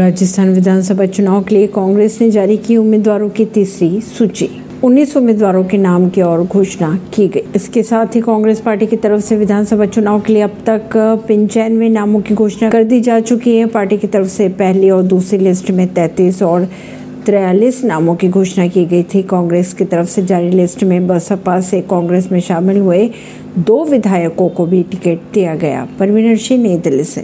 राजस्थान विधानसभा चुनाव के लिए कांग्रेस ने जारी की उम्मीदवारों की तीसरी सूची। 19 उम्मीदवारों के नाम की और घोषणा की गई। इसके साथ ही कांग्रेस पार्टी की तरफ़ से विधानसभा चुनाव के लिए अब तक पंचानवे नामों की घोषणा कर दी जा चुकी है। पार्टी की तरफ़ से पहली और दूसरी लिस्ट में 33 और तिरयालीस नामों की घोषणा की गई थी। कांग्रेस की तरफ़ से जारी लिस्ट में बसपा से कांग्रेस में शामिल हुए दो विधायकों को भी टिकट दिया गया। परवीनर सिंह नई दिल्ली से।